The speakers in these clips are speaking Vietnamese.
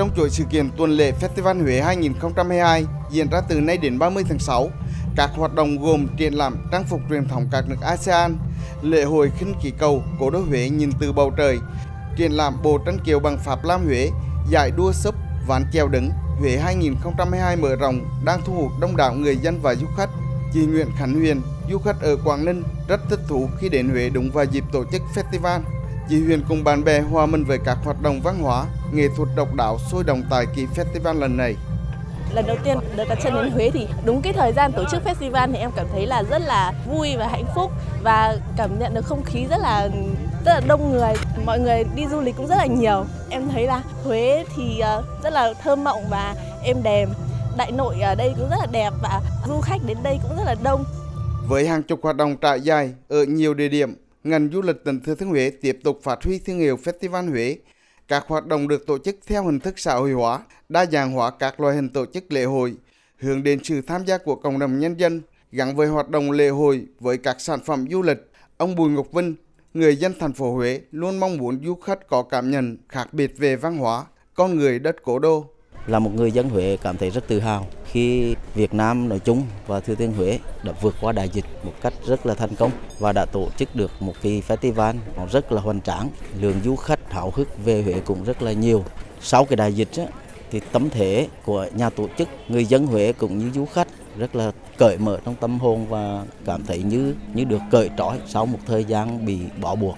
trong chuỗi sự kiện tuần lễ Festival Huế 2022 diễn ra từ nay đến 30 tháng 6. Các hoạt động gồm triển lãm trang phục truyền thống các nước ASEAN, lễ hội khinh khí cầu cố đô Huế nhìn từ bầu trời, triển lãm bộ tranh kiều bằng Pháp Lam Huế, giải đua sấp ván treo đứng Huế 2022 mở rộng đang thu hút đông đảo người dân và du khách. Chị Nguyễn Khánh Huyền, du khách ở Quảng Ninh rất thích thú khi đến Huế đúng vào dịp tổ chức festival. Chị Huyền cùng bạn bè hòa mình với các hoạt động văn hóa, nghệ thuật độc đáo sôi động tại kỳ festival lần này. Lần đầu tiên được đặt chân đến Huế thì đúng cái thời gian tổ chức festival thì em cảm thấy là rất là vui và hạnh phúc và cảm nhận được không khí rất là rất là đông người, mọi người đi du lịch cũng rất là nhiều. Em thấy là Huế thì ờ, rất là thơm mộng và êm đềm. Đại nội ở đây cũng rất là đẹp và du khách đến đây cũng rất là đông. Với hàng chục hoạt động trải dài ở nhiều địa điểm, ngành du lịch tỉnh Thừa Thiên Huế tiếp tục phát huy thương hiệu Festival Huế. Các hoạt động được tổ chức theo hình thức xã hội hóa, đa dạng hóa các loại hình tổ chức lễ hội, hướng đến sự tham gia của cộng đồng nhân dân, gắn với hoạt động lễ hội với các sản phẩm du lịch. Ông Bùi Ngọc Vinh, người dân thành phố Huế luôn mong muốn du khách có cảm nhận khác biệt về văn hóa, con người đất cố đô. Là một người dân Huế cảm thấy rất tự hào khi Việt Nam nói chung và Thừa Thiên Huế đã vượt qua đại dịch một cách rất là thành công và đã tổ chức được một kỳ festival rất là hoành tráng. Lượng du khách háo hức về Huế cũng rất là nhiều. Sau cái đại dịch thì tấm thể của nhà tổ chức, người dân Huế cũng như du khách rất là cởi mở trong tâm hồn và cảm thấy như như được cởi trói sau một thời gian bị bỏ buộc.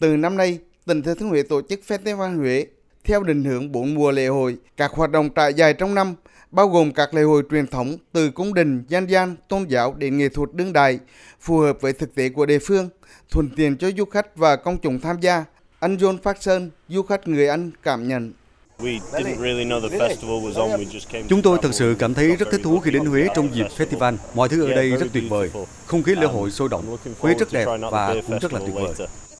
Từ năm nay, tỉnh Thừa Thiên Huế tổ chức Festival Huế theo định hướng bốn mùa lễ hội, các hoạt động trải dài trong năm, bao gồm các lễ hội truyền thống từ cung đình, dân gian, tôn giáo đến nghệ thuật đương đại, phù hợp với thực tế của địa phương, thuận tiện cho du khách và công chúng tham gia. Anh John Park Sơn, du khách người Anh cảm nhận. Chúng tôi thật sự cảm thấy rất thích thú khi đến Huế trong dịp festival. Mọi thứ ở đây rất tuyệt vời. Không khí lễ hội sôi động. Huế rất đẹp và cũng rất là tuyệt vời.